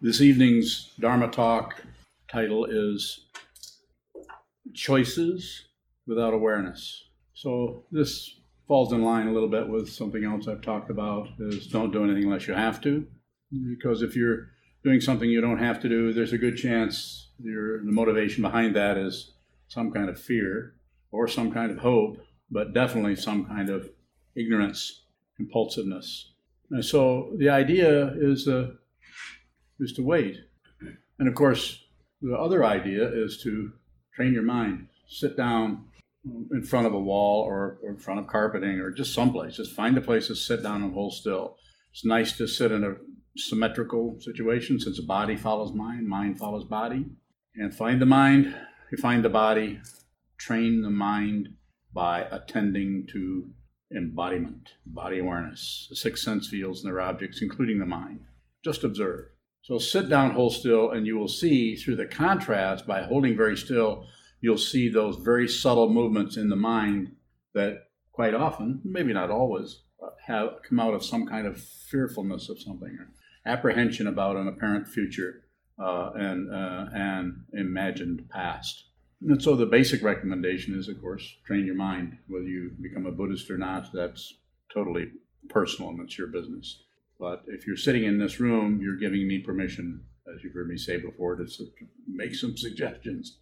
This evening's Dharma talk title is Choices Without Awareness. So this falls in line a little bit with something else I've talked about is don't do anything unless you have to. Because if you're doing something you don't have to do, there's a good chance your the motivation behind that is some kind of fear or some kind of hope, but definitely some kind of ignorance, impulsiveness. And so the idea is uh, is to wait. And of course, the other idea is to train your mind. Sit down in front of a wall or, or in front of carpeting or just someplace. Just find a place to sit down and hold still. It's nice to sit in a symmetrical situation since the body follows mind, mind follows body. And find the mind, you find the body, train the mind by attending to embodiment, body awareness, the six sense fields and their objects, including the mind. Just observe. So sit down, hold still, and you will see through the contrast by holding very still, you'll see those very subtle movements in the mind that quite often, maybe not always, have come out of some kind of fearfulness of something or apprehension about an apparent future uh, and uh, an imagined past. And so the basic recommendation is, of course, train your mind. Whether you become a Buddhist or not, that's totally personal and it's your business. But if you're sitting in this room, you're giving me permission, as you've heard me say before, to make some suggestions.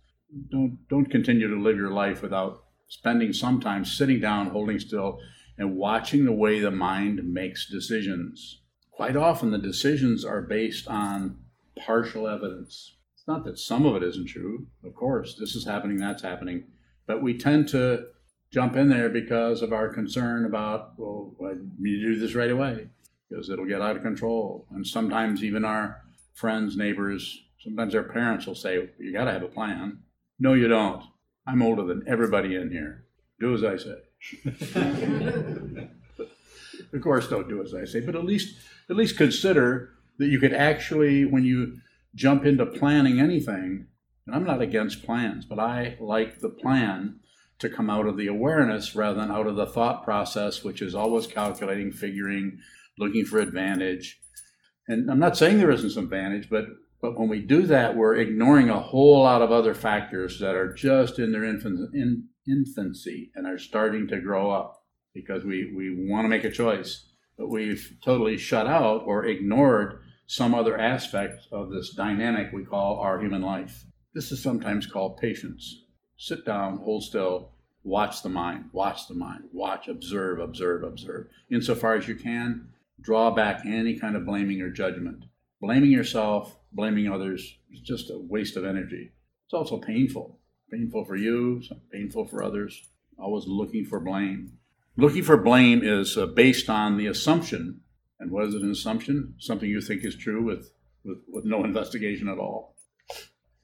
Don't don't continue to live your life without spending some time sitting down, holding still, and watching the way the mind makes decisions. Quite often, the decisions are based on partial evidence. It's not that some of it isn't true. Of course, this is happening, that's happening, but we tend to jump in there because of our concern about, well, I need to do this right away because it'll get out of control. And sometimes even our friends, neighbors, sometimes our parents will say, You got to have a plan. No, you don't. I'm older than everybody in here. Do as I say. of course, don't do as I say, but at least at least consider that you could actually, when you jump into planning anything, and I'm not against plans, but I like the plan to come out of the awareness rather than out of the thought process, which is always calculating, figuring, looking for advantage. And I'm not saying there isn't some advantage, but but when we do that, we're ignoring a whole lot of other factors that are just in their in, infancy and are starting to grow up because we, we want to make a choice, but we've totally shut out or ignored some other aspect of this dynamic we call our human life. This is sometimes called patience. Sit down, hold still, watch the mind, watch the mind, watch, observe, observe, observe, insofar as you can draw back any kind of blaming or judgment. Blaming yourself, blaming others is just a waste of energy. It's also painful. Painful for you, painful for others. Always looking for blame. Looking for blame is uh, based on the assumption, and what is an assumption? Something you think is true with, with, with no investigation at all.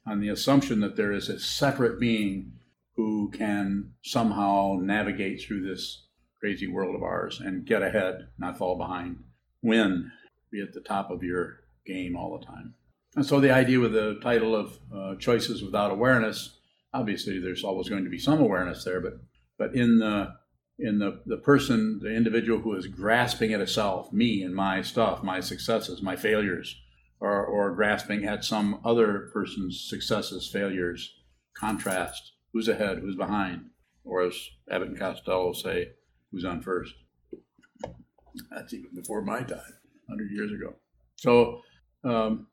On the assumption that there is a separate being who can somehow navigate through this crazy world of ours and get ahead, not fall behind, win, be at the top of your game all the time. And so the idea with the title of uh, Choices Without Awareness, obviously there's always going to be some awareness there, but but in the in the, the person, the individual who is grasping at a self, me and my stuff, my successes, my failures, or, or grasping at some other person's successes, failures, contrast, who's ahead, who's behind, or as Abbott and Costello say, who's on first. That's even before my time, 100 years ago. So, um,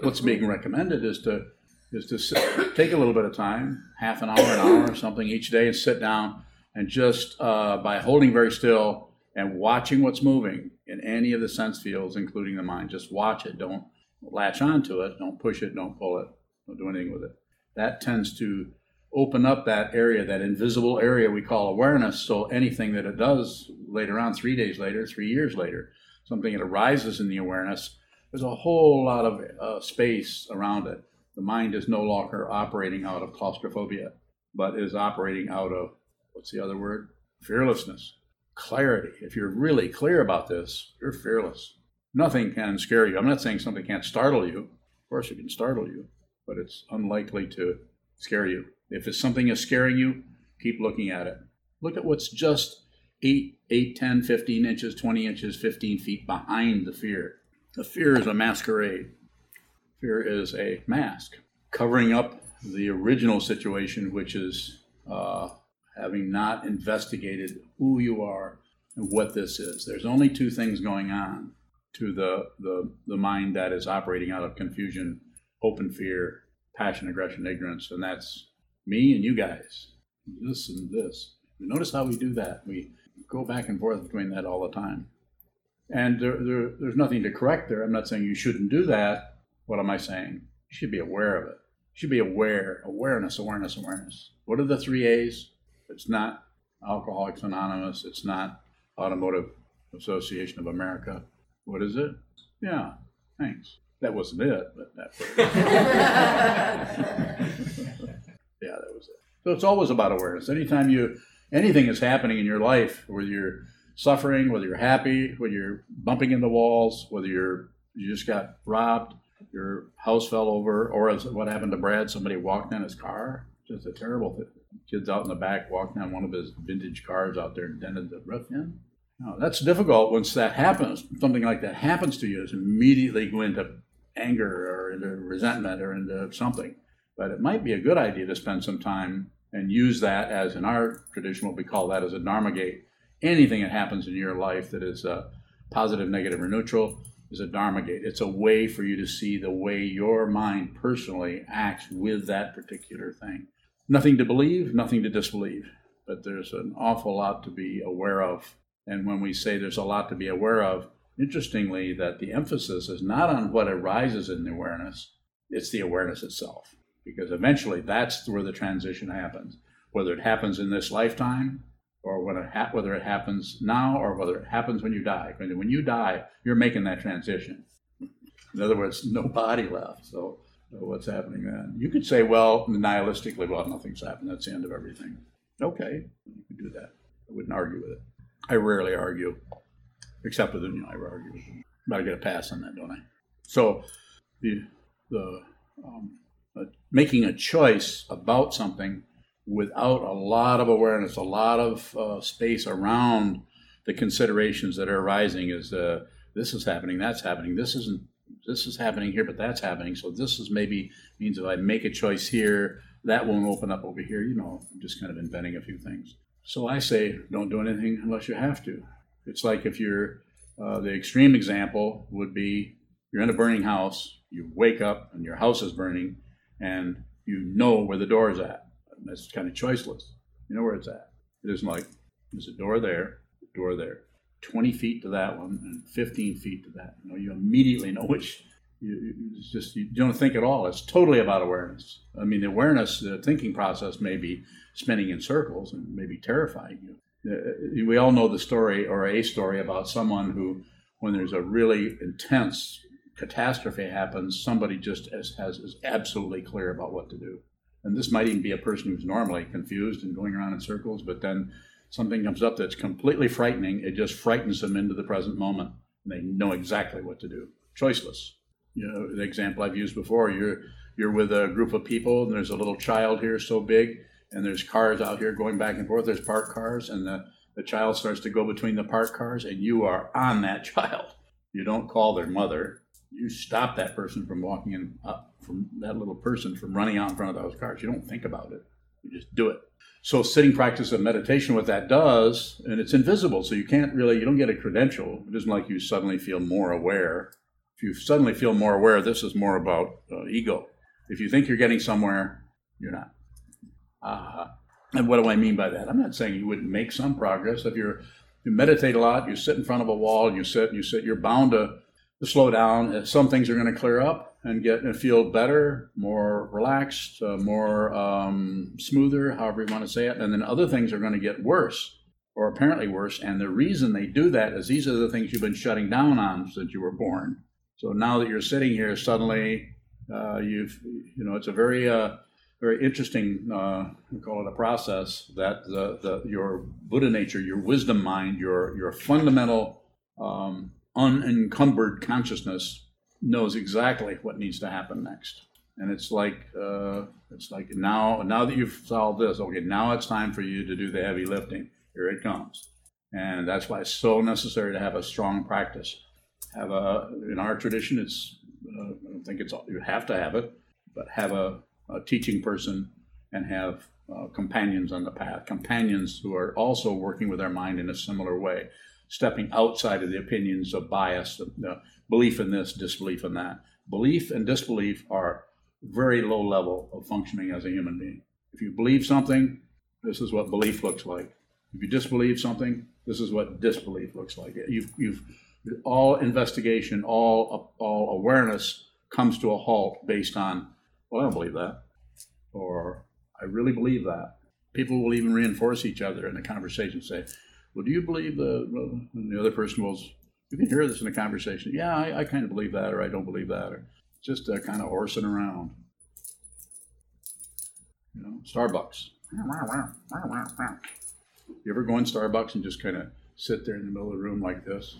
what's being recommended is to is to sit, take a little bit of time, half an hour, an hour, or something each day, and sit down and just uh, by holding very still and watching what's moving in any of the sense fields, including the mind, just watch it. Don't latch onto it. Don't push it. Don't pull it. Don't do anything with it. That tends to open up that area, that invisible area we call awareness. So anything that it does later on, three days later, three years later, something that arises in the awareness, there's a whole lot of uh, space around it. The mind is no longer operating out of claustrophobia, but is operating out of what's the other word? Fearlessness, clarity. If you're really clear about this, you're fearless. Nothing can scare you. I'm not saying something can't startle you. Of course, it can startle you, but it's unlikely to scare you. If it's something is scaring you, keep looking at it. Look at what's just 8, 8, 10, 15 inches, 20 inches, 15 feet behind the fear. The fear is a masquerade. Fear is a mask covering up the original situation, which is uh, having not investigated who you are and what this is. There's only two things going on to the, the, the mind that is operating out of confusion, open fear, passion, aggression, ignorance, and that's me and you guys. This and this. You notice how we do that. We go back and forth between that all the time. And there, there, there's nothing to correct there. I'm not saying you shouldn't do that. What am I saying? You should be aware of it. You should be aware. Awareness, awareness, awareness. What are the three A's? It's not Alcoholics Anonymous. It's not Automotive Association of America. What is it? Yeah, thanks. That wasn't it, but that's yeah, that was it. So it's always about awareness. Anytime you anything is happening in your life, whether you're suffering, whether you're happy, whether you're bumping into walls, whether you're you just got robbed, your house fell over, or as what happened to Brad, somebody walked in his car. Just a terrible thing. Kids out in the back walking on one of his vintage cars out there and dented the roof in. That's difficult once that happens. Something like that happens to you is immediately go into anger or into resentment or into something. But it might be a good idea to spend some time and use that as in our tradition, what we call that as a dharma gate. Anything that happens in your life that is uh, positive, negative, or neutral is a dharma gate. It's a way for you to see the way your mind personally acts with that particular thing. Nothing to believe, nothing to disbelieve, but there's an awful lot to be aware of. And when we say there's a lot to be aware of, interestingly, that the emphasis is not on what arises in the awareness, it's the awareness itself because eventually that's where the transition happens. Whether it happens in this lifetime, or it ha- whether it happens now, or whether it happens when you die. When you die, you're making that transition. In other words, no body left. So, what's happening then? You could say, well, nihilistically, well, nothing's happened. That's the end of everything. Okay, you could do that. I wouldn't argue with it. I rarely argue, except with you know, I argue. But I get a pass on that, don't I? So the the um, making a choice about something without a lot of awareness, a lot of uh, space around the considerations that are arising is uh, this is happening, that's happening, this isn't, this is happening here, but that's happening. So this is maybe means if I make a choice here, that won't open up over here. You know, I'm just kind of inventing a few things. So I say, don't do anything unless you have to. It's like if you're, uh, the extreme example would be you're in a burning house, you wake up and your house is burning, and you know where the door is at. That's kind of choiceless. You know where it's at. It isn't like there's a door there, a door there, 20 feet to that one, and 15 feet to that. You know, you immediately know which. You, it's just you don't think at all. It's totally about awareness. I mean, the awareness, the thinking process may be spinning in circles and maybe terrifying you. Uh, we all know the story or a story about someone who, when there's a really intense catastrophe happens, somebody just has, has, is absolutely clear about what to do. And this might even be a person who's normally confused and going around in circles, but then something comes up that's completely frightening. It just frightens them into the present moment. And they know exactly what to do. Choiceless. You know, the example I've used before, you're you're with a group of people and there's a little child here so big and there's cars out here going back and forth, there's parked cars, and the, the child starts to go between the parked cars and you are on that child. You don't call their mother you stop that person from walking in, up from that little person from running out in front of those cars. You don't think about it. You just do it. So sitting practice of meditation, what that does, and it's invisible, so you can't really, you don't get a credential. It isn't like you suddenly feel more aware. If you suddenly feel more aware, this is more about uh, ego. If you think you're getting somewhere, you're not. Uh, and what do I mean by that? I'm not saying you wouldn't make some progress. If you're you meditate a lot, you sit in front of a wall, and you sit and you sit, you're bound to to slow down. Some things are going to clear up and get and feel better, more relaxed, uh, more um, smoother, however you want to say it. And then other things are going to get worse or apparently worse. And the reason they do that is these are the things you've been shutting down on since you were born. So now that you're sitting here, suddenly uh, you've, you know, it's a very, uh, very interesting, uh, we call it a process that the, the, your Buddha nature, your wisdom mind, your, your fundamental um, unencumbered consciousness knows exactly what needs to happen next. And it's like uh, it's like now now that you've solved this, okay, now it's time for you to do the heavy lifting. Here it comes, and that's why it's so necessary to have a strong practice. Have a in our tradition, it's uh, I don't think it's you have to have it, but have a, a teaching person and have uh, companions on the path, companions who are also working with our mind in a similar way, stepping outside of the opinions of bias, the belief in this, disbelief in that. Belief and disbelief are very low level of functioning as a human being. If you believe something, this is what belief looks like. If you disbelieve something, this is what disbelief looks like. You've, you've all investigation, all all awareness comes to a halt based on, well, I don't believe that, or I really believe that. People will even reinforce each other in a conversation. Say, well, do you believe the? And the other person was, You can hear this in a conversation. Yeah, I, I kind of believe that, or I don't believe that, or just uh, kind of horsing around. You know, Starbucks. You ever go in Starbucks and just kind of sit there in the middle of the room like this?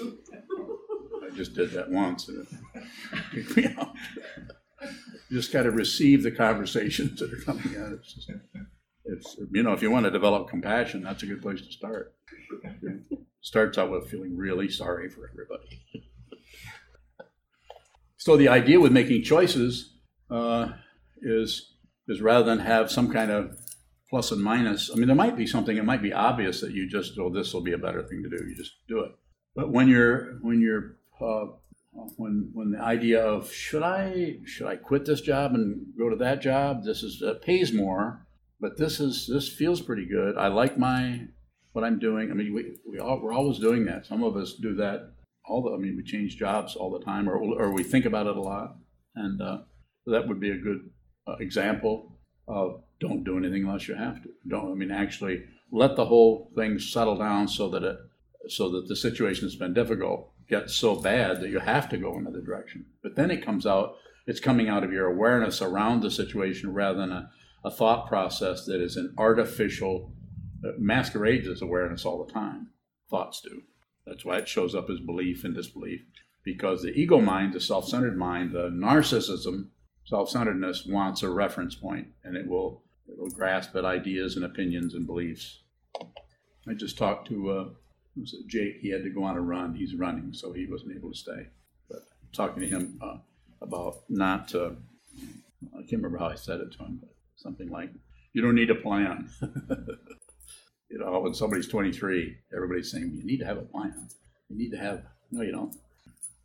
I just did that once and it. You just got to receive the conversations that are coming out. It's, just, it's, you know, if you want to develop compassion, that's a good place to start. It starts out with feeling really sorry for everybody. So the idea with making choices uh, is is rather than have some kind of plus and minus. I mean, there might be something. It might be obvious that you just, oh, this will be a better thing to do. You just do it. But when you're when you're uh, when when the idea of should I should I quit this job and go to that job? This is uh, pays more, but this is this feels pretty good. I like my what I'm doing. I mean, we we all, we're always doing that. Some of us do that all the. I mean, we change jobs all the time, or or we think about it a lot, and uh, that would be a good uh, example of don't do anything unless you have to. Don't. I mean, actually, let the whole thing settle down so that it so that the situation has been difficult gets so bad that you have to go another direction. But then it comes out. It's coming out of your awareness around the situation rather than a, a thought process that is an artificial uh, masquerades as awareness all the time. Thoughts do. That's why it shows up as belief and disbelief. Because the ego mind, the self centered mind, the narcissism, self centeredness wants a reference point and it will, it will grasp at ideas and opinions and beliefs. I just talked to uh, Jake. He had to go on a run. He's running, so he wasn't able to stay. But talking to him uh, about not, uh, I can't remember how I said it to him, but something like, you don't need a plan. you know, when somebody's 23, everybody's saying, you need to have a plan. You need to have, no, you don't.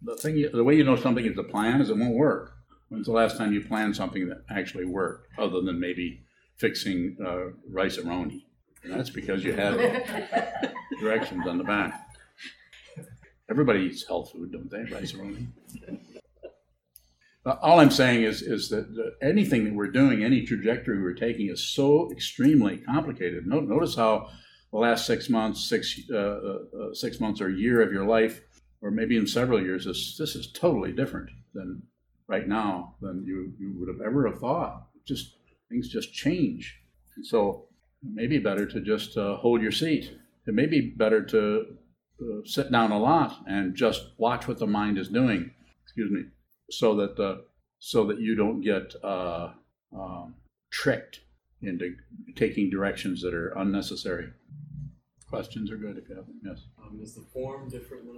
The thing, you, the way you know something is a plan is it won't work. When's the last time you planned something that actually worked, other than maybe fixing uh, Rice-A-Roni? And that's because you had directions on the back. Everybody eats health food, don't they? Rice-A-Roni. Uh, all I'm saying is, is that anything that we're doing, any trajectory we're taking, is so extremely complicated. notice how the last six months, six uh, uh, uh, six months or year of your life, or maybe in several years, this this is totally different than right now than you, you would have ever have thought. Just things just change. And so it may be better to just uh, hold your seat. It may be better to uh, sit down a lot and just watch what the mind is doing. Excuse me, so that uh, so that you don't get uh, um, tricked into taking directions that are unnecessary. Questions are good if you have them. Yes. Um, is the form different?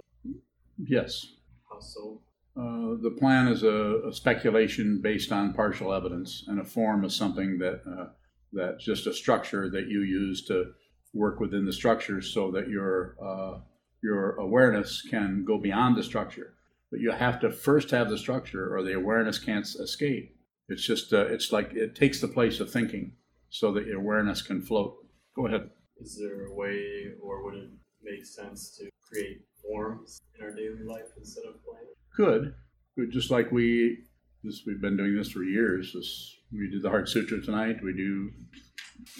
Yes. How so? Uh, the plan is a, a, speculation based on partial evidence, and a form is something that uh, that's just a structure that you use to work within the structure, so that your uh, your awareness can go beyond the structure. But you have to first have the structure, or the awareness can't escape. It's just uh, it's like it takes the place of thinking, so that your awareness can float. Go ahead. Is there a way, or would it make sense to create forms in our daily life instead of planning? Could, could just like we, this we've been doing this for years. This we did the Heart Sutra tonight. We do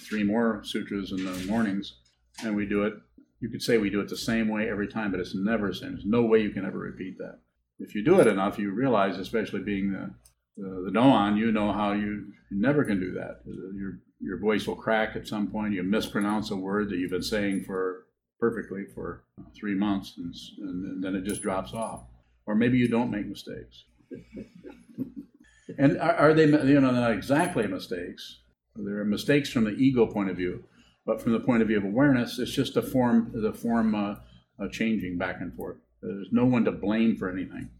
three more sutras in the mornings, and we do it. You could say we do it the same way every time, but it's never the same. There's no way you can ever repeat that. If you do it enough, you realize, especially being the the, the you know how you, never can do that. Your your voice will crack at some point. You mispronounce a word that you've been saying for perfectly for three months, and, and then it just drops off or maybe you don't make mistakes. and are, are, they, you know, not exactly mistakes. There are mistakes from the ego point of view, but from the point of view of awareness, it's just a form, the form uh, uh, changing back and forth. There's no one to blame for anything.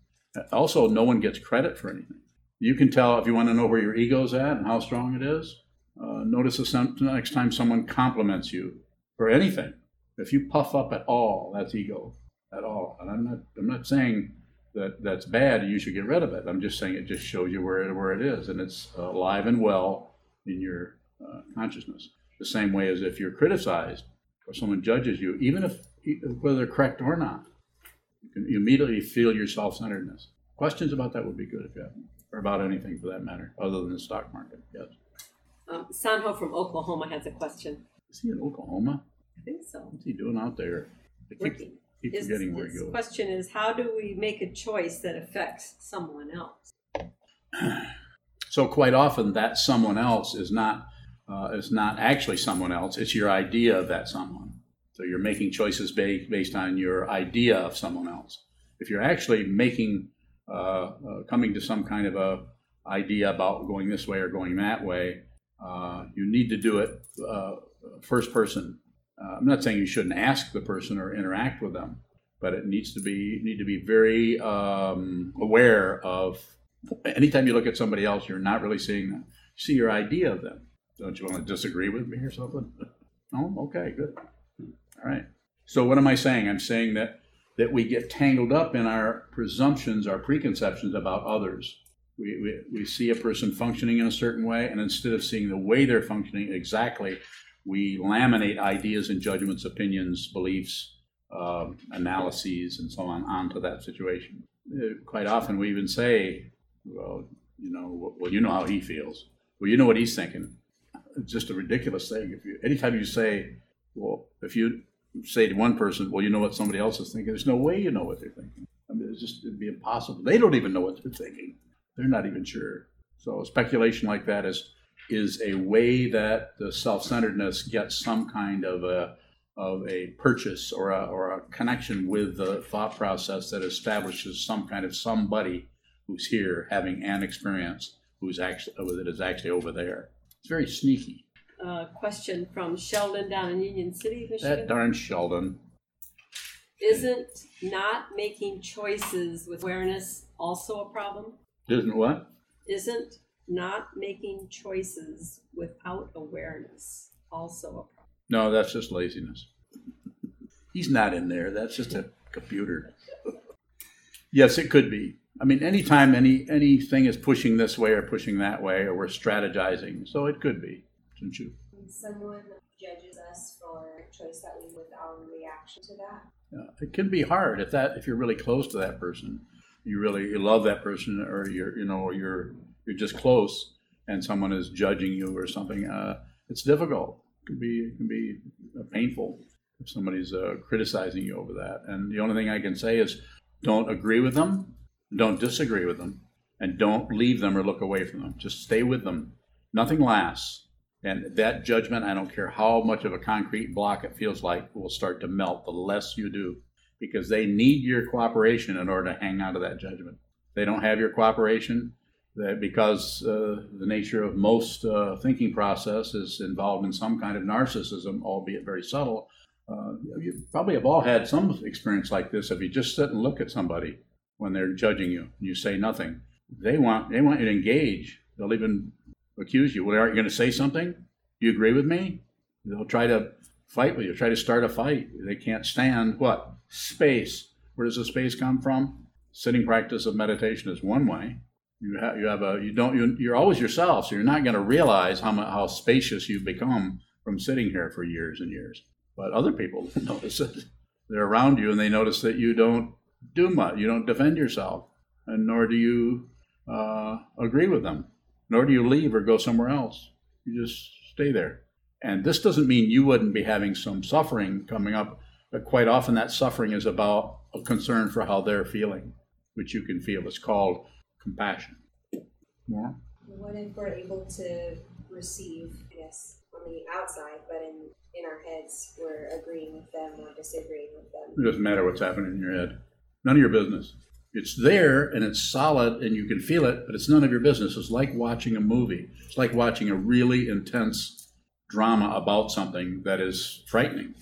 Also, no one gets credit for anything. You can tell if you want to know where your ego's at and how strong it is. Uh, notice the next time someone compliments you for anything. If you puff up at all, that's ego at all. And I'm not I'm not saying that that's bad. You should get rid of it. I'm just saying it just shows you where it, where it is, and it's alive and well in your uh, consciousness. The same way as if you're criticized or someone judges you, even if whether correct or not, you immediately feel your self-centeredness. Questions about that would be good if you have, or about anything for that matter, other than the stock market. Yes. Um, Sanho from Oklahoma has a question. Is he in Oklahoma? I think so. What's he doing out there? I keep, keep His, forgetting where he goes. question is how do we make a choice that affects someone else? So quite often, that someone else is not uh, is not actually someone else. It's your idea of that someone. So you're making choices based based on your idea of someone else. If you're actually making uh, uh, coming to some kind of a idea about going this way or going that way, uh, you need to do it uh, first person. Uh, I'm not saying you shouldn't ask the person or interact with them, but it needs to be need to be very um, aware of anytime you look at somebody else, you're not really seeing them. See your idea of them. Don't you want to disagree with me or something? Oh, okay, good. All right. So what am I saying? I'm saying that that we get tangled up in our presumptions, our preconceptions about others. We, we, we see a person functioning in a certain way, and instead of seeing the way they're functioning exactly, we laminate ideas and judgments, opinions, beliefs, um, analyses, and so on onto that situation. Uh, quite often, we even say, "Well, you know, well, you know how he feels. Well, you know what he's thinking." It's just a ridiculous thing. If you, anytime you say, "Well," if you say to one person, "Well, you know what somebody else is thinking," there's no way you know what they're thinking. I mean, it's just it'd be impossible. They don't even know what they're thinking. They're not even sure. So speculation like that is is a way that the self-centeredness gets some kind of a of a purchase or a, or a connection with the thought process that establishes some kind of somebody who's here having an experience who's actually that is actually over there. It's very sneaky. Uh, question from Sheldon down in Union City, Michigan. That darn Sheldon. Isn't not making choices with awareness also a problem? Isn't what? Isn't not making choices without awareness also a problem? No, that's just laziness. He's not in there. That's just a computer. yes, it could be. I mean, anytime any anything is pushing this way or pushing that way, or we're strategizing, so it could be, shouldn't you? Someone judges us for a choice that we with our reaction to that. Yeah, it can be hard if that if you're really close to that person, you really you love that person, or you're you know you're you're just close, and someone is judging you or something. Uh, it's difficult. It can be it can be painful if somebody's uh, criticizing you over that. And the only thing I can say is, don't agree with them, don't disagree with them, and don't leave them or look away from them. Just stay with them. Nothing lasts. And that judgment, I don't care how much of a concrete block it feels like, will start to melt the less you do because they need your cooperation in order to hang on to that judgment. They don't have your cooperation that because uh, the nature of most uh, thinking process is involved in some kind of narcissism, albeit very subtle. Uh, you probably have all had some experience like this. If you just sit and look at somebody when they're judging you, and you say nothing, they want they want you to engage. They'll even accuse you. Well, aren't you going to say something? Do you agree with me? They'll try to fight with you, try to start a fight. They can't stand what? Space. Where does the space come from? Sitting practice of meditation is one way. You have you have a you don't you, you're always yourself, so you're not going to realize how how spacious you've become from sitting here for years and years. But other people notice it. They're around you and they notice that you don't do much. You don't defend yourself, and nor do you uh, agree with them nor do you leave or go somewhere else. You just stay there. And this doesn't mean you wouldn't be having some suffering coming up, but quite often that suffering is about a concern for how they're feeling, which you can feel. It's called compassion. More? What if we're able to receive, I guess, on the outside, but in, in our heads, we're agreeing with them or disagreeing with them? It doesn't matter what's happening in your head. None of your business. It's there and it's solid and you can feel it, but it's none of your business. It's like watching a movie. It's like watching a really intense drama about something that is frightening.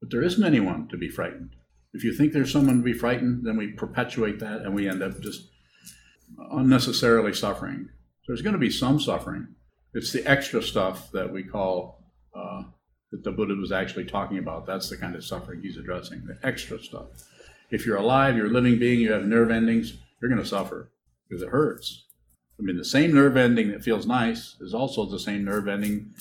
But there isn't anyone to be frightened. If you think there's someone to be frightened, then we perpetuate that and we end up just unnecessarily suffering. There's going to be some suffering. It's the extra stuff that we call, uh, that the Buddha was actually talking about. That's the kind of suffering he's addressing, the extra stuff. If you're alive, you're a living being, you have nerve endings, you're going to suffer because it hurts. I mean, the same nerve ending that feels nice is also the same nerve ending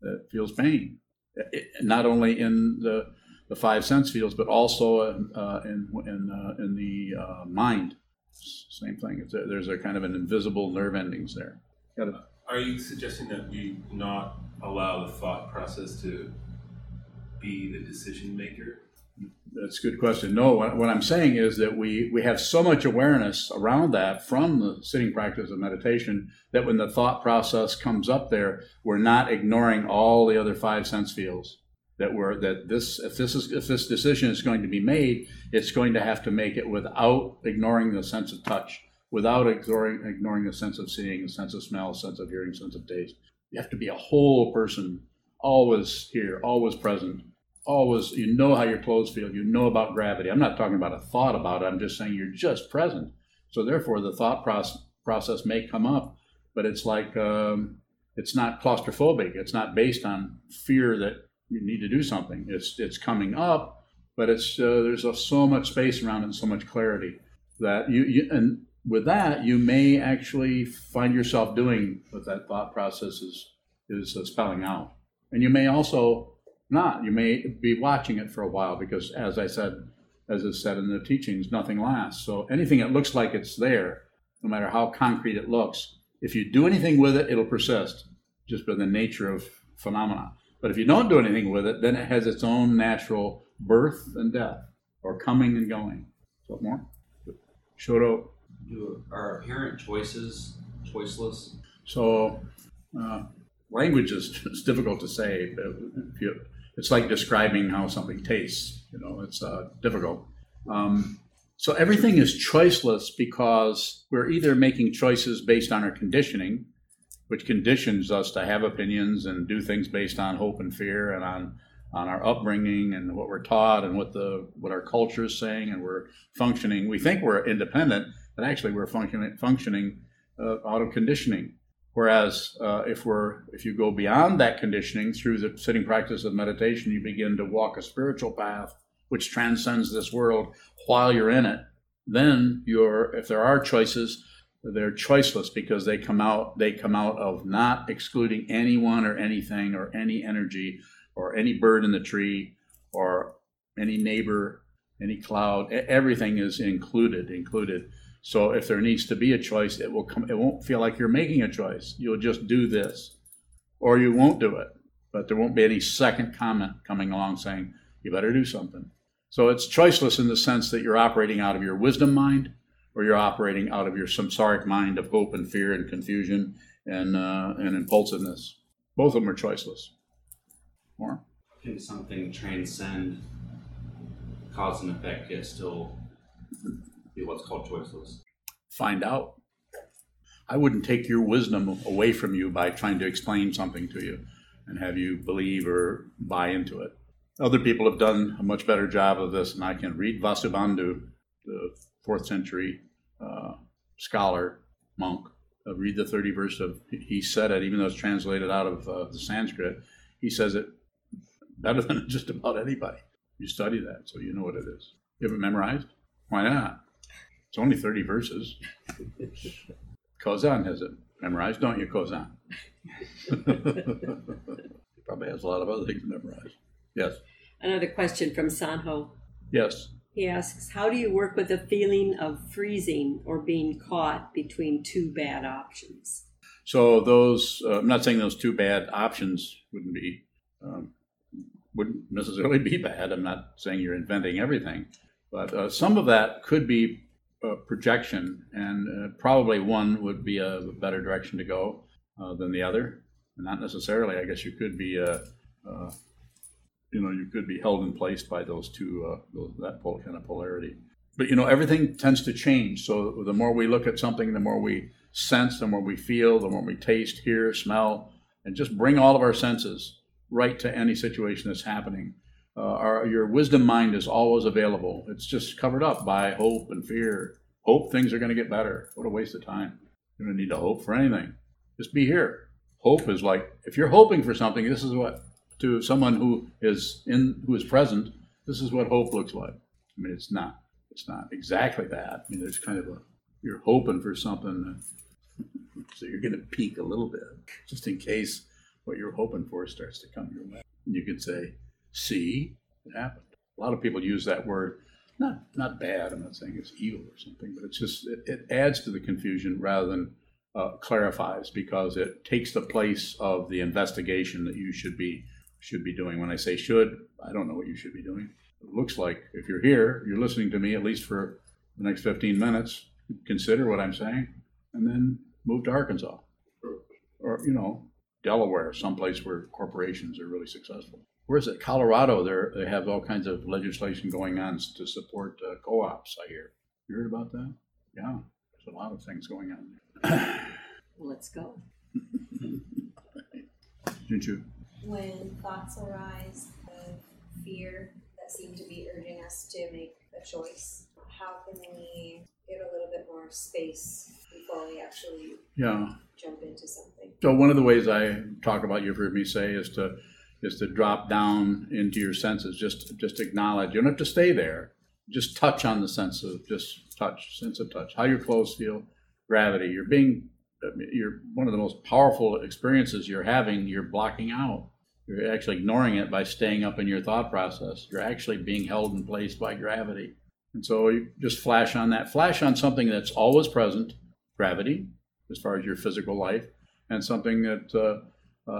that feels pain. It, not only in the, the five sense fields, but also in, uh, in, in, uh, in the uh, mind. Same thing. It's a, there's a kind of an invisible nerve endings there. Got it. Are you suggesting that we not allow the thought process to be the decision maker? That's a good question. No, what, what I'm saying is that we, we have so much awareness around that from the sitting practice of meditation that when the thought process comes up there, we're not ignoring all the other five sense fields. That we're that this if this is if this decision is going to be made, it's going to have to make it without ignoring the sense of touch, without ignoring ignoring the sense of seeing, the sense of smell, the sense of hearing, sense of taste. You have to be a whole person, always here, always present, always you know how your clothes feel you know about gravity. I'm not talking about a thought about it i'm just saying you're just present. So therefore the thought process process may come up but it's like um, it's not claustrophobic it's not based on fear that you need to do something. It's it's coming up but it's uh, there's a, so much space around it and so much clarity that you, you and with that you may actually find yourself doing what that thought process is is uh, spelling out. And you may also not. You may be watching it for a while because, as I said, as is said in the teachings, nothing lasts. So anything that looks like it's there, no matter how concrete it looks, if you do anything with it, it'll persist just by the nature of phenomena. But if you don't do anything with it, then it has its own natural birth and death, or coming and going. What more? Shoro. Do are apparent choices choiceless? So, uh, language is, is difficult to say. But if you it's like describing how something tastes. You know, it's uh, difficult. Um, so everything is choiceless because we're either making choices based on our conditioning, which conditions us to have opinions and do things based on hope and fear and on on our upbringing and what we're taught and what the what our culture is saying and we're functioning. We think we're independent, but actually we're functioning functioning uh, out of conditioning. Whereas uh, if we're if you go beyond that conditioning through the sitting practice of meditation, you begin to walk a spiritual path which transcends this world while you're in it. Then you're if there are choices, they're choiceless because they come out they come out of not excluding anyone or anything or any energy or any bird in the tree or any neighbor, any cloud. Everything is included included. So if there needs to be a choice, it will come. It won't feel like you're making a choice. You'll just do this, or you won't do it. But there won't be any second comment coming along saying you better do something. So it's choiceless in the sense that you're operating out of your wisdom mind, or you're operating out of your samsaric mind of hope and fear and confusion and uh, and impulsiveness. Both of them are choiceless. More. Can something transcend cause and effect yet still be what's called choiceless. Find out. I wouldn't take your wisdom away from you by trying to explain something to you and have you believe or buy into it. Other people have done a much better job of this, and I can read Vasubandhu, the fourth century uh, scholar, monk, uh, read the 30 verse of, he said it, even though it's translated out of uh, the Sanskrit, he says it better than just about anybody. You study that, so you know what it is. You have it memorized? Why not? It's only 30 verses. Kozan has it memorized, don't you, Kozan? he probably has a lot of other things memorized. Yes. Another question from Sanho. Yes. He asks, How do you work with the feeling of freezing or being caught between two bad options? So those, uh, I'm not saying those two bad options wouldn't be, um, wouldn't necessarily be bad. I'm not saying you're inventing everything, but uh, some of that could be projection, and uh, probably one would be a better direction to go uh, than the other. Not necessarily. I guess you could be, uh, uh, you know, you could be held in place by those two, uh, those, that kind of polarity. But you know, everything tends to change. So the more we look at something, the more we sense, the more we feel, the more we taste, hear, smell, and just bring all of our senses right to any situation that's happening. Uh, our, your wisdom mind is always available. It's just covered up by hope and fear. Hope things are going to get better. What a waste of time. You don't need to hope for anything. Just be here. Hope is like if you're hoping for something. This is what to someone who is in who is present. This is what hope looks like. I mean, it's not. It's not exactly that. I mean, there's kind of a you're hoping for something, so you're going to peek a little bit just in case what you're hoping for starts to come your way. And you could say, "See, it happened." A lot of people use that word. Not not bad. I'm not saying it's evil or something, but it's just it, it adds to the confusion rather than uh, clarifies because it takes the place of the investigation that you should be should be doing. When I say should, I don't know what you should be doing. It looks like if you're here, you're listening to me at least for the next 15 minutes. Consider what I'm saying, and then move to Arkansas, or you know, Delaware, someplace where corporations are really successful. Where is it? Colorado. They they have all kinds of legislation going on to support uh, co-ops. I hear. You heard about that? Yeah, there's a lot of things going on there. Let's go. Didn't you? When thoughts arise of fear that seem to be urging us to make a choice, how can we get a little bit more space before we actually Yeah. jump into something? So one of the ways I talk about, you've heard me say, is to is to drop down into your senses. Just just acknowledge. You don't have to stay there. Just touch on the sense of just touch, sense of touch. How your clothes feel, gravity. You're being you're one of the most powerful experiences you're having. You're blocking out. You're actually ignoring it by staying up in your thought process. You're actually being held in place by gravity. And so you just flash on that. Flash on something that's always present, gravity, as far as your physical life, and something that uh,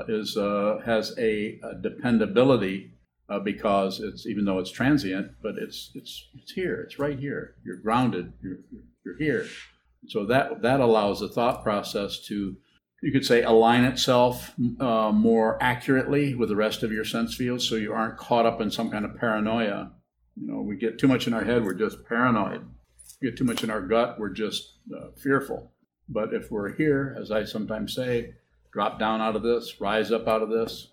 is uh, has a, a dependability uh, because it's even though it's transient, but it's it's it's here. It's right here. You're grounded. You're you're here. So that that allows the thought process to you could say align itself uh, more accurately with the rest of your sense fields, so you aren't caught up in some kind of paranoia. You know, we get too much in our head, we're just paranoid. We get too much in our gut, we're just uh, fearful. But if we're here, as I sometimes say, drop down out of this, rise up out of this.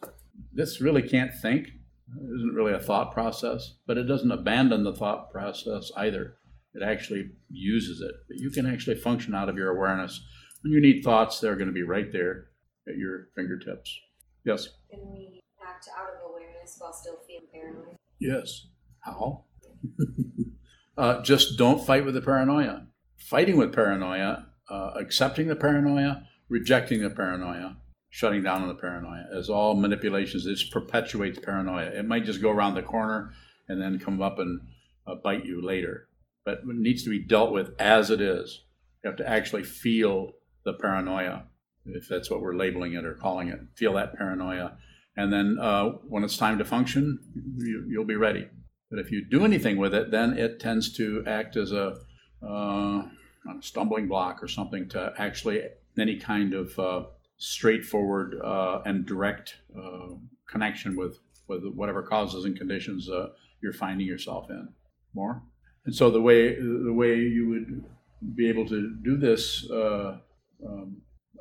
This really can't think. It isn't really a thought process, but it doesn't abandon the thought process either. It actually uses it. But you can actually function out of your awareness. When you need thoughts, they're going to be right there at your fingertips. Yes? Can we act out of awareness while still feeling paranoid? Yes. How? uh, just don't fight with the paranoia. Fighting with paranoia, uh, accepting the paranoia, rejecting the paranoia, shutting down on the paranoia is all manipulations. It perpetuates paranoia. It might just go around the corner and then come up and uh, bite you later. But it needs to be dealt with as it is. You have to actually feel the paranoia, if that's what we're labeling it or calling it. Feel that paranoia. And then uh, when it's time to function, you, you'll be ready. But if you do anything with it, then it tends to act as a, uh, a stumbling block or something to actually any kind of uh, straightforward uh, and direct uh, connection with, with whatever causes and conditions uh, you're finding yourself in. More. And so the way the way you would be able to do this uh, um,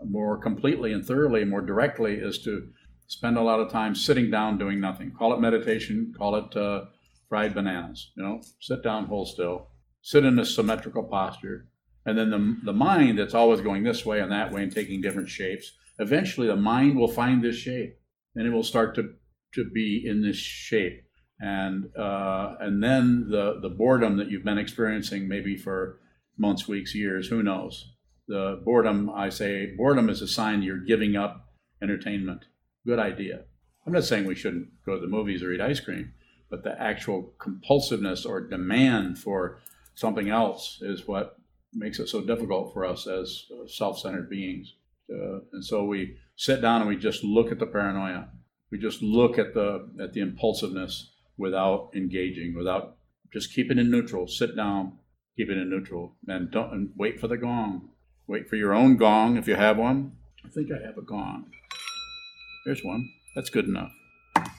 more completely and thoroughly, more directly, is to spend a lot of time sitting down doing nothing. Call it meditation. Call it fried bananas. You know, sit down, hold still, sit in a symmetrical posture, and then the the mind that's always going this way and that way and taking different shapes. Eventually, the mind will find this shape, and it will start to to be in this shape and uh, and then the the boredom that you've been experiencing maybe for months, weeks, years, who knows? The boredom, I say, boredom is a sign you're giving up entertainment. Good idea. I'm not saying we shouldn't go to the movies or eat ice cream, but the actual compulsiveness or demand for something else is what makes it so difficult for us as self-centered beings. Uh, and so we sit down and we just look at the paranoia. We just look at the at the impulsiveness without engaging, without just keep it in neutral. Sit down, keep it in neutral, and don't and wait for the gong. Wait for your own gong if you have one. I think I have a gong. There's one. That's good enough.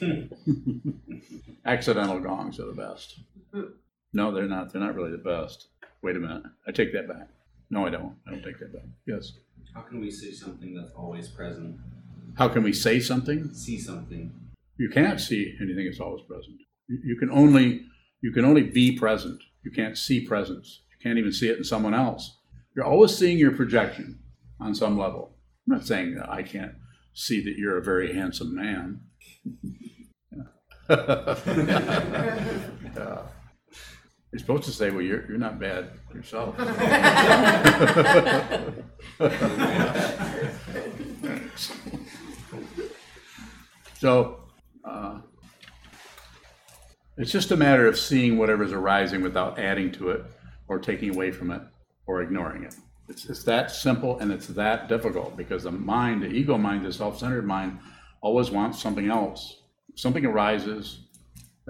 Accidental gongs are the best. No, they're not. They're not really the best. Wait a minute. I take that back. No, I don't. I don't take that back. Yes. How can we see something that's always present? How can we say something? See something. You can't see anything that's always present. You, can only you can only be present. You can't see presence. You can't even see it in someone else. You're always seeing your projection on some level. I'm not saying that I can't see that you're a very handsome man. Yeah. You're supposed to say, well, you're, you're not bad yourself. so, uh, it's just a matter of seeing whatever's arising without adding to it or taking away from it or ignoring it. It's, it's that simple and it's that difficult because the mind, the ego mind, the self centered mind, always wants something else. Something arises.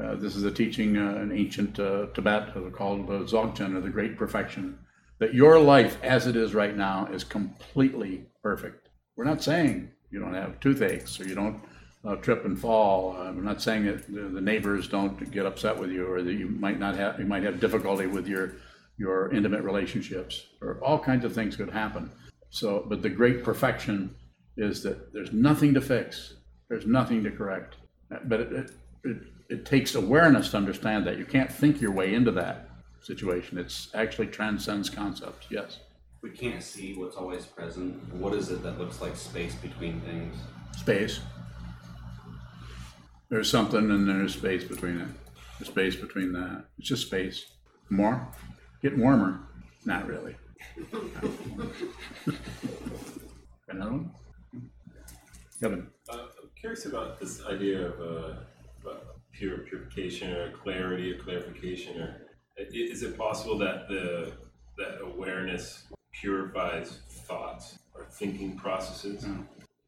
Uh, this is a teaching uh, in ancient uh, Tibet called Dzogchen, or the Great Perfection, that your life as it is right now is completely perfect. We're not saying you don't have toothaches or you don't uh, trip and fall. We're not saying that the, the neighbors don't get upset with you or that you might not have you might have difficulty with your your intimate relationships or all kinds of things could happen. So, but the great perfection is that there's nothing to fix. There's nothing to correct. But it, it, it, it takes awareness to understand that. You can't think your way into that situation. It's actually transcends concepts. Yes. We can't see what's always present. What is it that looks like space between things? Space. There's something and there's space between it. The space between that. It's just space. More? Getting warmer? Not really. Another one? Kevin. Uh, I'm curious about this idea of uh, about pure purification or clarity or clarification. Or is it possible that the that awareness purifies thoughts or thinking processes? Hmm.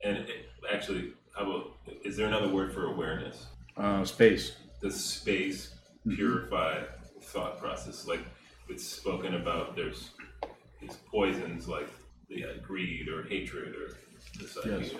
And it, actually, how about is there another word for awareness? Uh, space. Does space purify thought process? Like it's spoken about, there's these poisons like the uh, greed or hatred or this idea. Yes.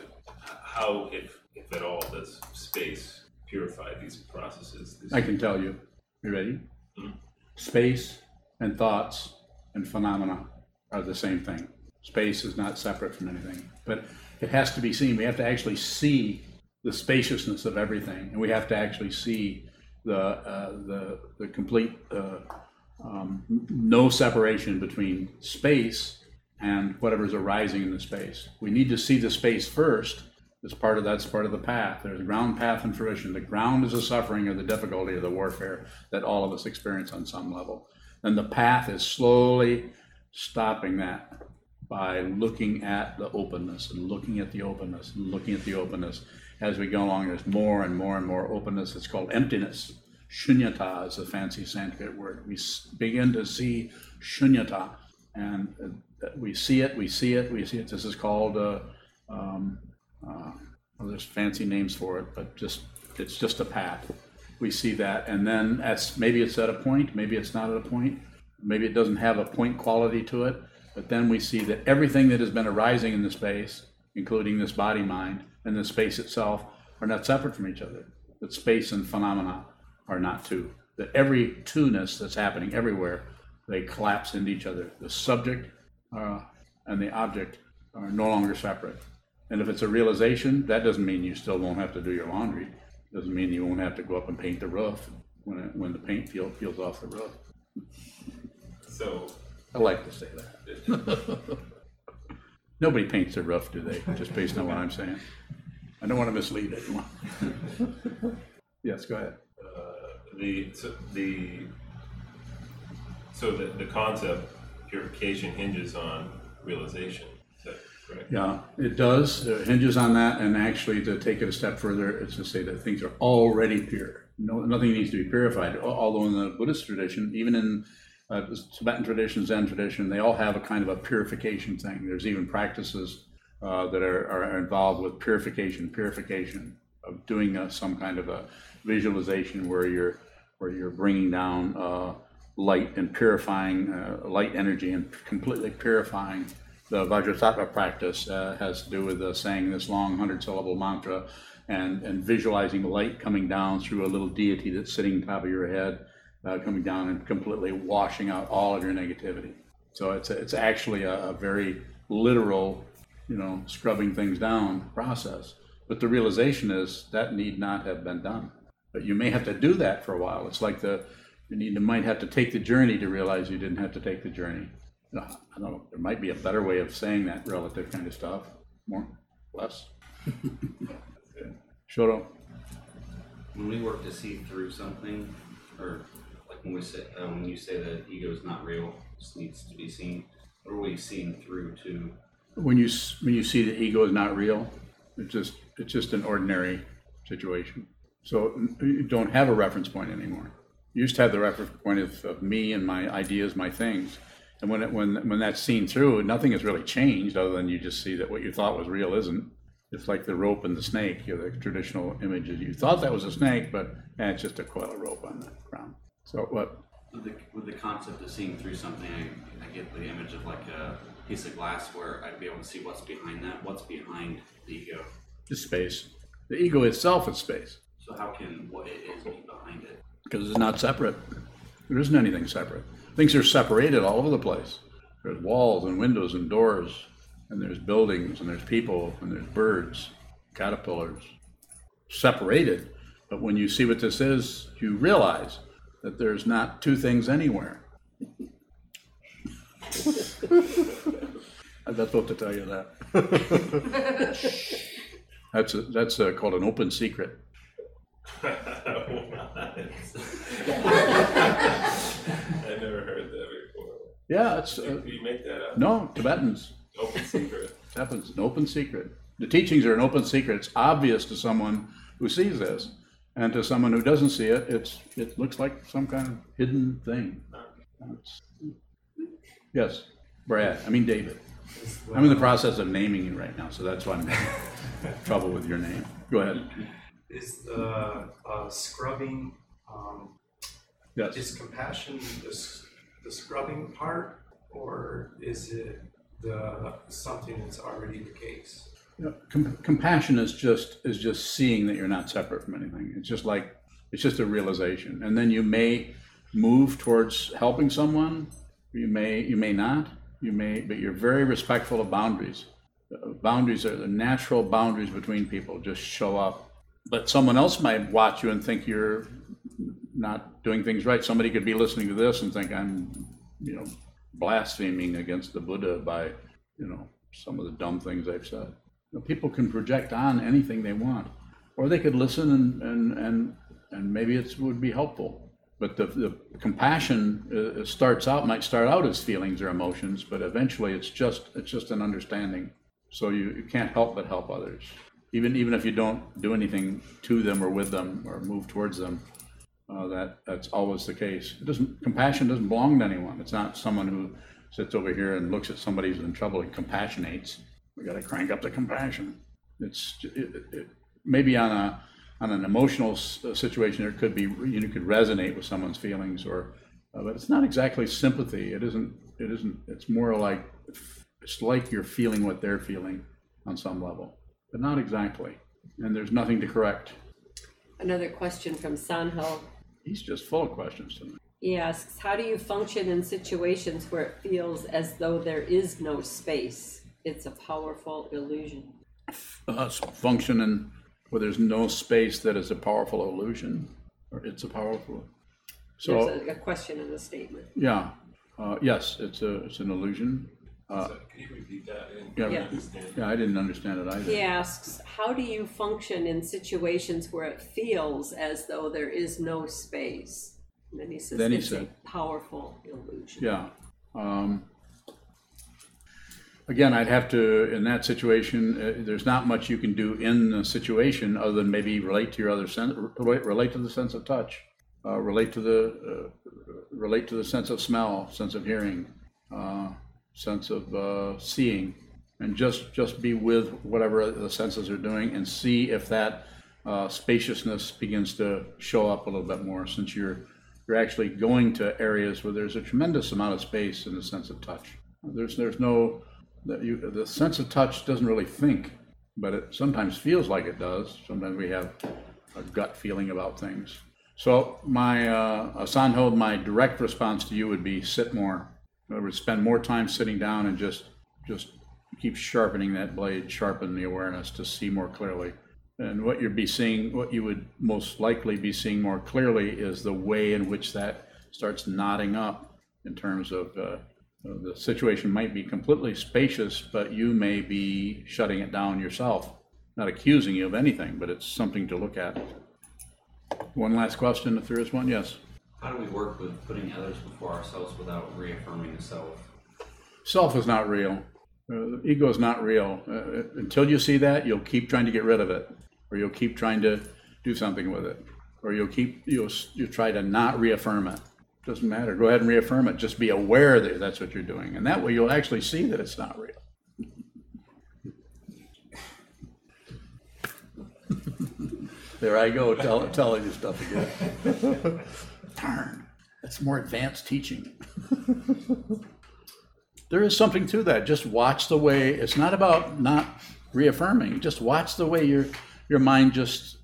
How, if if at all, does space purify these processes? These- I can tell you. You ready? Mhm. Space and thoughts and phenomena are the same thing. Space is not separate from anything, but it has to be seen. We have to actually see the spaciousness of everything, and we have to actually see the uh, the the complete uh, um, no separation between space and whatever's arising in the space. We need to see the space first. As part of that's part of the path. There's ground, path, and fruition. The ground is the suffering or the difficulty or the warfare that all of us experience on some level. And the path is slowly stopping that by looking at the openness and looking at the openness and looking at the openness. As we go along, there's more and more and more openness. It's called emptiness. Shunyata is a fancy Sanskrit word. We begin to see shunyata, and uh, we see it, we see it, we see it. This is called, uh, um, uh, well, there's fancy names for it, but just it's just a path. We see that, and then as maybe it's at a point, maybe it's not at a point, maybe it doesn't have a point quality to it, but then we see that everything that has been arising in the space, including this body mind and the space itself, are not separate from each other. That space and phenomena are not two. That every two-ness that's happening everywhere, they collapse into each other. The subject uh, and the object are no longer separate. And if it's a realization, that doesn't mean you still won't have to do your laundry. Doesn't mean you won't have to go up and paint the roof when it, when the paint peel, peels off the roof. So I like to say that. Nobody paints their roof, do they? Just based on what I'm saying. I don't want to mislead anyone. yes, go ahead. uh, the so the so the, the concept purification hinges on realization. Correct? Yeah, it does. It hinges on that, and actually, to take it a step further, it's to say that things are already pure. No, nothing needs to be purified. Although in the Buddhist tradition, even in uh, Tibetan tradition, Zen tradition, they all have a kind of a purification thing. There's even practices uh, that are, are involved with purification, purification of doing uh, some kind of a visualization where you're where you're bringing down uh, light and purifying uh, light energy and completely purifying the Vajrasattva practice uh, has to do with uh, saying this long hundred syllable mantra and, and visualizing light coming down through a little deity that's sitting on top of your head, uh, coming down and completely washing out all of your negativity. So it's, a, it's actually a, a very literal, you know, scrubbing things down process. But the realization is that need not have been done. But you may have to do that for a while. It's like the, you need, you might have to take the journey to realize you didn't have to take the journey. I don't know, there might be a better way of saying that relative kind of stuff, more, less. Shoto, When we work to see through something, or like when we say, uh, when you say that ego is not real, just needs to be seen, what are we seeing through to? when you, s- when you see the ego is not real, it's just, it's just an ordinary situation. So you don't have a reference point anymore. You used to have the reference point of, of me and my ideas, my things. And when it, when, when that's seen through, nothing has really changed other than you just see that what you thought was real isn't. It's like the rope and the snake, you know, the traditional images. You thought that was a snake, but eh, it's just a coil of rope on the ground. So what, With the, with the concept of seeing through something, I, I get the image of like a piece of glass where I'd be able to see what's behind that, what's behind the ego. The space. The ego itself is space So how can what it is be behind it? because it's not separate. There isn't anything separate. Things are separated all over the place. There's walls and windows and doors, and there's buildings and there's people and there's birds, caterpillars, separated. But when you see what this is, you realize that there's not two things anywhere. I'm not supposed to tell you that. That's, a, that's uh called an open secret. I never heard that before. Yeah, it's, uh, Did you make that up? no, Tibetans. Open secret. happens an open secret. The teachings are an open secret. It's obvious to someone who sees this, and to someone who doesn't see it, it's it looks like some kind of hidden thing. It's- yes, Brad. I mean David. I'm in the process of naming you right now, so that's why I'm having trouble with your name. Go ahead. Is the uh, scrubbing, um, Yes. is compassion the, s- the scrubbing part, or is it the something that's already the case? You know, com- compassion is just is just seeing that you're not separate from anything. It's just like it's just a realization, and then you may move towards helping someone. You may you may not. You may, but you're very respectful of boundaries. Uh, Boundaries are the natural boundaries between people. Just show up. But someone else might watch you and think you're not doing things right. Somebody could be listening to this and think I'm, you know, blaspheming against the Buddha by, you know, some of the dumb things I've said. You know, people can project on anything they want, or they could listen and and and, and maybe it would be helpful. But the, the compassion uh, starts out might start out as feelings or emotions, but eventually it's just it's just an understanding. So you, you can't help but help others, even even if you don't do anything to them or with them or move towards them. Uh, that that's always the case. It doesn't compassion doesn't belong to anyone. It's not someone who sits over here and looks at somebody who's in trouble and compassionates. We got to crank up the compassion. It's it, it, maybe on a on an emotional uh, situation, it could be you could resonate with someone's feelings, or uh, but it's not exactly sympathy. It isn't. It isn't. It's more like it's like you're feeling what they're feeling on some level, but not exactly. And there's nothing to correct. Another question from Sanho. He's just full of questions tonight. He asks, How do you function in situations where it feels as though there is no space? It's a powerful illusion. uh, function in where there's no space that is a powerful illusion, or it's a powerful. So There's a, a question in the statement. yeah, uh, yes, it's a it's an illusion. Uh, So, can you repeat that? I didn't Yeah. Yeah. understand. yeah, I didn't understand it either. He asks, How do you function in situations where it feels as though there is no space? And then he says, Then he It's a said- powerful illusion. Yeah. Um, again, I'd have to in that situation. Uh, there's not much you can do in the situation other than maybe relate to your other sense, relate, relate to the sense of touch, uh, relate to the uh, relate to the sense of smell, sense of hearing, uh, sense of uh, seeing, and just just be with whatever the senses are doing and see if that uh, spaciousness begins to show up a little bit more since you're you're actually going to areas where there's a tremendous amount of space in the sense of touch. There's there's no you the sense of touch doesn't really think, but it sometimes feels like it does. Sometimes we have a gut feeling about things. So my uh, my direct response to you would be sit more. Other words, spend more time sitting down and just just keep sharpening that blade, sharpen the awareness to see more clearly. And what you'd be seeing, what you would most likely be seeing more clearly is the way in which that starts knotting up in terms of, uh, the situation might be completely spacious, but you may be shutting it down yourself. Not accusing you of anything, but it's something to look at. One last question, if there is one, yes. How do we work with putting others before ourselves without reaffirming the self? Self is not real. Uh, ego is not real. Uh, until you see that, you'll keep trying to get rid of it, or you'll keep trying to do something with it, or you'll keep you'll you try to not reaffirm it. Doesn't matter. Go ahead and reaffirm it. Just be aware that that's what you're doing, and that way you'll actually see that it's not real. there I go, tell, telling you stuff again. Darn, that's more advanced teaching there is something to that. Just watch the way it's not about not reaffirming. Just watch the way your your mind just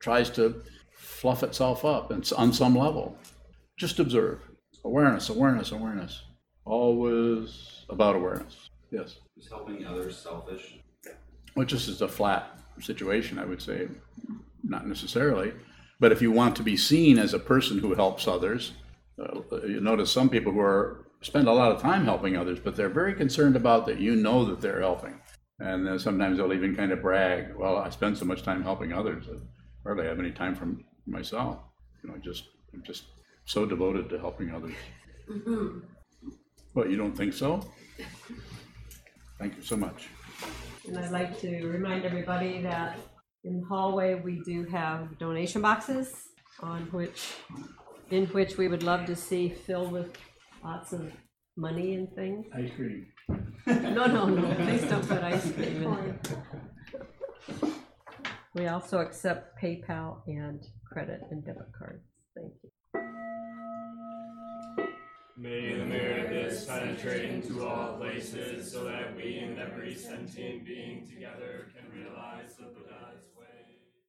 tries to fluff itself up and it's on some level. Just observe. Awareness, awareness, awareness. Always about awareness. Yes. Is helping others selfish? Which just is a flat situation, I would say. Not necessarily. But if you want to be seen as a person who helps others, uh, you notice some people who are spend a lot of time helping others, but they're very concerned about that you know that they're helping. And then sometimes they'll even kind of brag, well, I spend so much time helping others, I hardly have any time for myself. You know, just, I'm just so devoted to helping others. What, you don't think so? Thank you so much. And I'd like to remind everybody that in the hallway, we do have donation boxes on which, in which we would love to see filled with lots of money and things. Ice cream. No, no, no, please don't put ice cream in. there. We also accept PayPal and credit and debit cards. May the merit of this penetrate into all places so that we and every sentient being together can realize the Buddha's way.